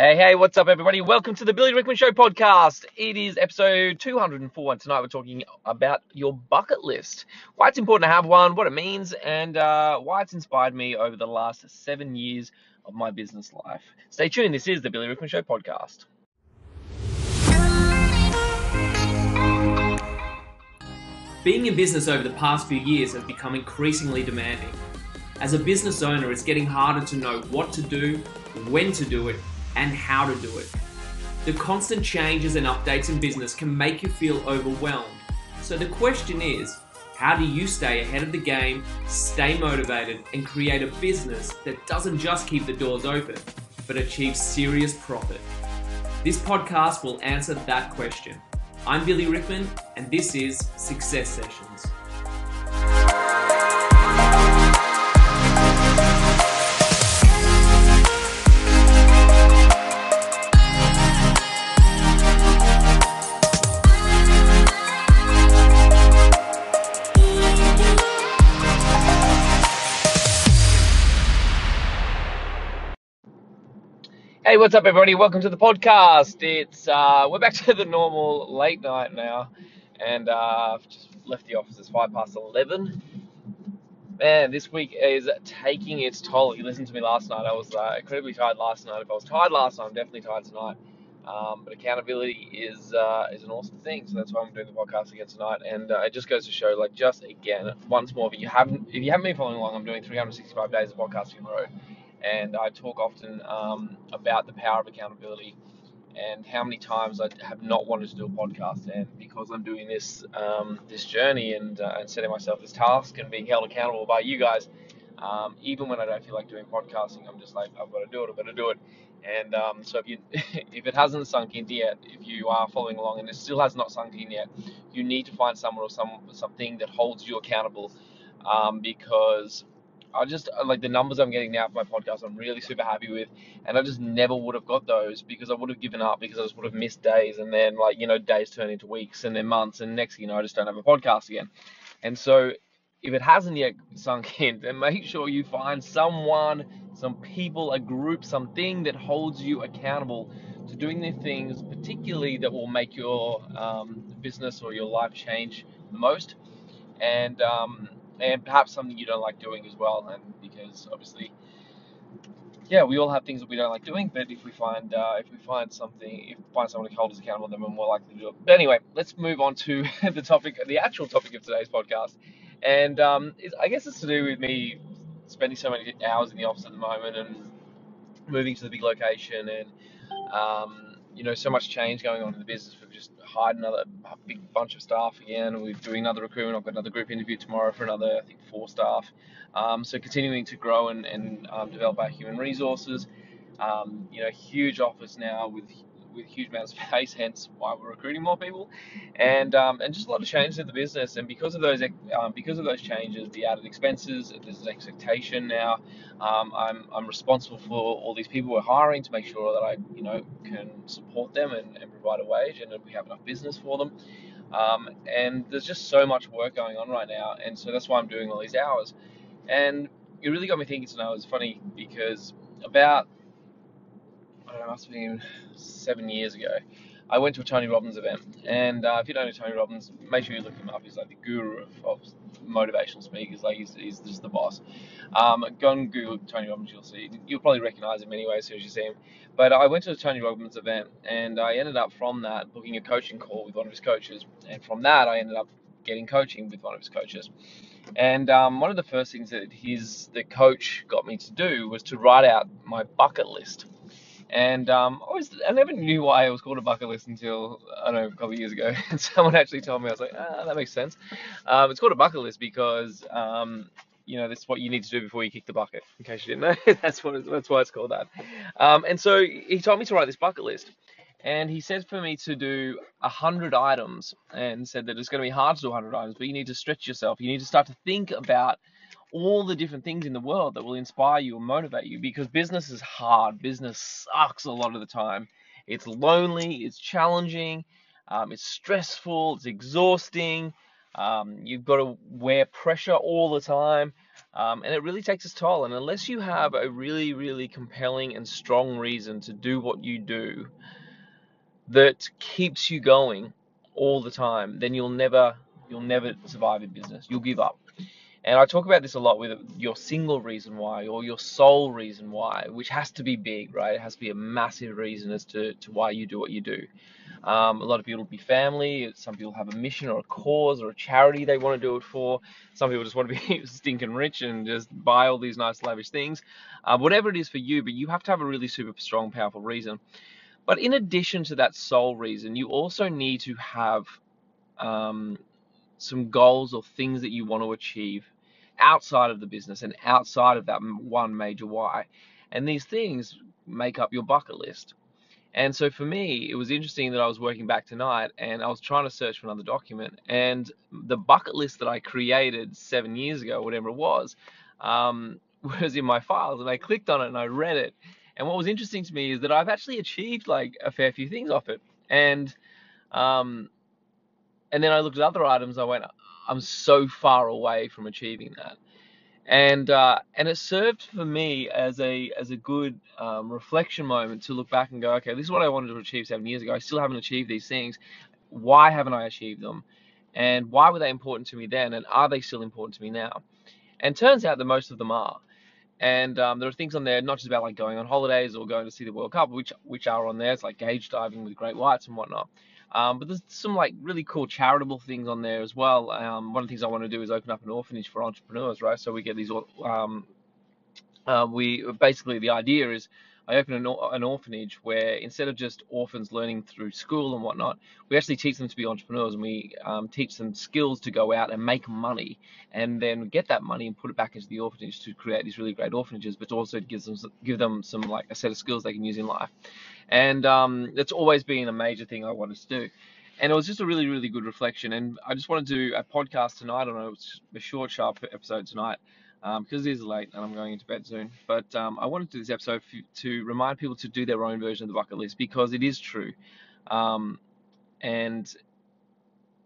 Hey, hey, what's up, everybody? Welcome to the Billy Rickman Show podcast. It is episode 204, and tonight we're talking about your bucket list. Why it's important to have one, what it means, and uh, why it's inspired me over the last seven years of my business life. Stay tuned. This is the Billy Rickman Show podcast. Being in business over the past few years has become increasingly demanding. As a business owner, it's getting harder to know what to do, when to do it, and how to do it. The constant changes and updates in business can make you feel overwhelmed. So the question is, how do you stay ahead of the game, stay motivated, and create a business that doesn't just keep the doors open, but achieves serious profit? This podcast will answer that question. I'm Billy Rickman, and this is Success Sessions. Hey, what's up, everybody? Welcome to the podcast. It's uh, we're back to the normal late night now, and uh, I've just left the office. It's five past eleven. Man, this week is taking its toll. You listened to me last night, I was uh, incredibly tired last night. If I was tired last night, I'm definitely tired tonight. Um, but accountability is uh, is an awesome thing, so that's why I'm doing the podcast again tonight. And uh, it just goes to show, like, just again, once more, if you haven't if you haven't been following along, I'm doing 365 days of podcasting in a row and I talk often um, about the power of accountability and how many times I have not wanted to do a podcast, and because I'm doing this um, this journey and, uh, and setting myself this task and being held accountable by you guys, um, even when I don't feel like doing podcasting, I'm just like I've got to do it, I've got to do it. And um, so if you if it hasn't sunk in yet, if you are following along and it still has not sunk in yet, you need to find someone or some something that holds you accountable, um, because I just uh, like the numbers I'm getting now for my podcast. I'm really super happy with, and I just never would have got those because I would have given up because I just would have missed days, and then like you know days turn into weeks and then months, and next thing you know I just don't have a podcast again. And so if it hasn't yet sunk in, then make sure you find someone, some people, a group, something that holds you accountable to doing the things, particularly that will make your um, business or your life change the most. And um, and perhaps something you don't like doing as well. And because obviously, yeah, we all have things that we don't like doing. But if we find uh, if we find something, if we find someone who holds us accountable, then we're more likely to do it. But anyway, let's move on to the topic, the actual topic of today's podcast. And um, I guess it's to do with me spending so many hours in the office at the moment and moving to the big location and um, you know so much change going on in the business. We've just hired another big bunch of staff again. We're doing another recruitment. I've got another group interview tomorrow for another, I think, four staff. Um, so continuing to grow and, and um, develop our human resources. Um, you know, huge office now with with huge amounts of space, hence why we're recruiting more people, and um, and just a lot of changes in the business. And because of those um, because of those changes, the added expenses, there's an expectation now. Um, I'm I'm responsible for all these people we're hiring to make sure that I you know can support them and, and provide a wage, and that we have enough business for them. Um, and there's just so much work going on right now, and so that's why I'm doing all these hours. And it really got me thinking tonight. It was funny because about Know, must have been seven years ago. I went to a Tony Robbins event, and uh, if you don't know Tony Robbins, make sure you look him up. He's like the guru of, of motivational speakers. Like he's, he's just the boss. Um, go and Google Tony Robbins, you'll see. You'll probably recognize him anyway as soon as you see him. But I went to a Tony Robbins event, and I ended up from that booking a coaching call with one of his coaches, and from that I ended up getting coaching with one of his coaches. And um, one of the first things that his the coach got me to do was to write out my bucket list and um, I, was, I never knew why it was called a bucket list until, I don't know, a couple of years ago. Someone actually told me, I was like, ah, that makes sense. Um, it's called a bucket list because, um, you know, that's what you need to do before you kick the bucket, in case you didn't know. that's, what that's why it's called that. Um, and so he told me to write this bucket list. And he said for me to do 100 items and said that it's going to be hard to do 100 items, but you need to stretch yourself. You need to start to think about all the different things in the world that will inspire you and motivate you because business is hard. Business sucks a lot of the time. It's lonely, it's challenging, um, it's stressful, it's exhausting. Um, you've got to wear pressure all the time. Um, and it really takes its toll. And unless you have a really, really compelling and strong reason to do what you do that keeps you going all the time, then you'll never you'll never survive in business. You'll give up. And I talk about this a lot with your single reason why or your sole reason why, which has to be big, right? It has to be a massive reason as to, to why you do what you do. Um, a lot of people will be family. Some people have a mission or a cause or a charity they want to do it for. Some people just want to be stinking rich and just buy all these nice, lavish things. Uh, whatever it is for you, but you have to have a really super strong, powerful reason. But in addition to that sole reason, you also need to have um, some goals or things that you want to achieve outside of the business and outside of that one major why. And these things make up your bucket list. And so for me, it was interesting that I was working back tonight and I was trying to search for another document. And the bucket list that I created seven years ago, whatever it was, um, was in my files. And I clicked on it and I read it. And what was interesting to me is that I've actually achieved like a fair few things off it. And um, and then I looked at other items. I went, I'm so far away from achieving that, and uh, and it served for me as a as a good um, reflection moment to look back and go, okay, this is what I wanted to achieve seven years ago. I still haven't achieved these things. Why haven't I achieved them? And why were they important to me then? And are they still important to me now? And turns out that most of them are. And um, there are things on there, not just about like going on holidays or going to see the World Cup, which which are on there. It's like cage diving with great whites and whatnot. Um, but there's some like really cool charitable things on there as well. Um, one of the things I want to do is open up an orphanage for entrepreneurs, right? So we get these. Um, uh, we basically the idea is I open an, an, orphanage where instead of just orphans learning through school and whatnot, we actually teach them to be entrepreneurs and we um, teach them skills to go out and make money and then get that money and put it back into the orphanage to create these really great orphanages, but also gives them give them some like a set of skills they can use in life and um, that's always been a major thing I wanted to do. And it was just a really, really good reflection. And I just wanted to do a podcast tonight. Don't know, a short, sharp episode tonight because it is late and I'm going into bed soon. But um, I wanted to do this episode to remind people to do their own version of the bucket list because it is true. Um, and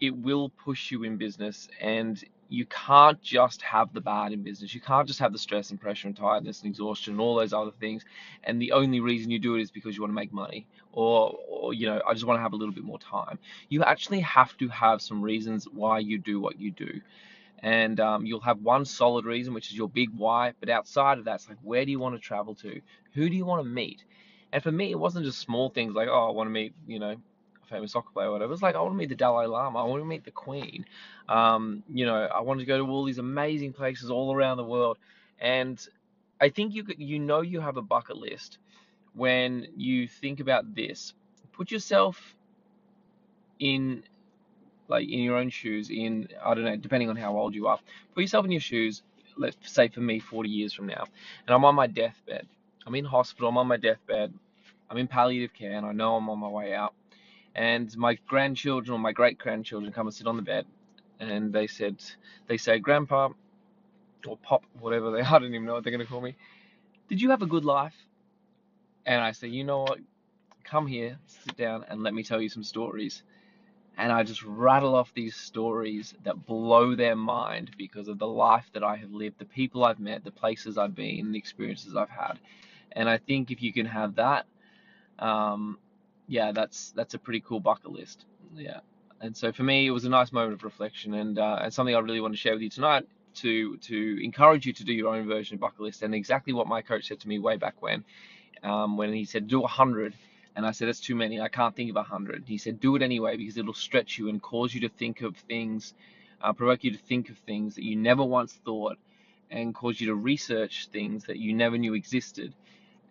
it will push you in business and you can't just have the bad in business. You can't just have the stress and pressure and tiredness and exhaustion and all those other things. And the only reason you do it is because you want to make money or, or you know, I just want to have a little bit more time. You actually have to have some reasons why you do what you do. And um, you'll have one solid reason, which is your big why. But outside of that, it's like, where do you want to travel to? Who do you want to meet? And for me, it wasn't just small things like, oh, I want to meet, you know, a famous soccer player or whatever. It's like I want to meet the Dalai Lama. I want to meet the Queen. Um, you know, I want to go to all these amazing places all around the world. And I think you you know you have a bucket list when you think about this. Put yourself in like in your own shoes. In I don't know, depending on how old you are. Put yourself in your shoes. Let's say for me, 40 years from now, and I'm on my deathbed. I'm in hospital. I'm on my deathbed. I'm in palliative care, and I know I'm on my way out and my grandchildren or my great grandchildren come and sit on the bed, and they said, they say, Grandpa, or Pop, whatever they, I don't even know what they're gonna call me. Did you have a good life? And I say, you know what? Come here, sit down, and let me tell you some stories. And I just rattle off these stories that blow their mind because of the life that I have lived, the people I've met, the places I've been, the experiences I've had. And I think if you can have that, um, yeah, that's that's a pretty cool bucket list. Yeah, and so for me, it was a nice moment of reflection, and uh, and something I really want to share with you tonight to to encourage you to do your own version of bucket list, and exactly what my coach said to me way back when, um, when he said do a hundred. And I said, that's too many. I can't think of a hundred. He said, do it anyway because it'll stretch you and cause you to think of things, uh, provoke you to think of things that you never once thought, and cause you to research things that you never knew existed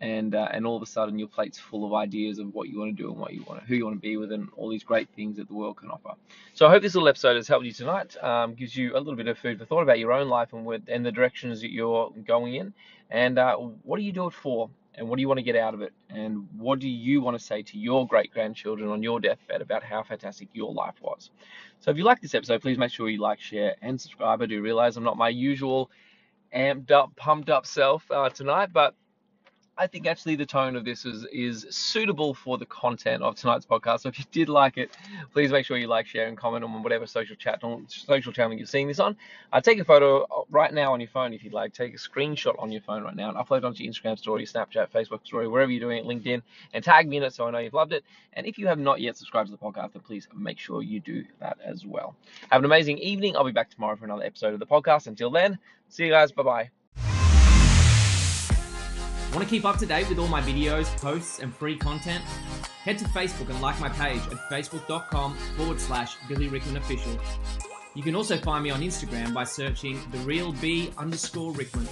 and uh, and all of a sudden your plate's full of ideas of what you want to do and what you want to, who you want to be with and all these great things that the world can offer. So I hope this little episode has helped you tonight, um, gives you a little bit of food for thought about your own life and with, and the directions that you're going in, and uh, what do you do it for, and what do you want to get out of it, and what do you want to say to your great grandchildren on your deathbed about how fantastic your life was. So if you like this episode, please make sure you like, share, and subscribe. I do realize I'm not my usual amped up, pumped up self uh, tonight, but I think actually the tone of this is is suitable for the content of tonight's podcast. So if you did like it, please make sure you like, share, and comment on whatever social chat social channel you're seeing this on. Uh, take a photo right now on your phone if you'd like. Take a screenshot on your phone right now and upload it onto your Instagram story, Snapchat, Facebook story, wherever you're doing it, LinkedIn, and tag me in it so I know you've loved it. And if you have not yet subscribed to the podcast, then please make sure you do that as well. Have an amazing evening. I'll be back tomorrow for another episode of the podcast. Until then, see you guys. Bye bye. Want to keep up to date with all my videos, posts, and free content? Head to Facebook and like my page at facebook.com forward slash Billy Rickman Official. You can also find me on Instagram by searching the real B underscore Rickman.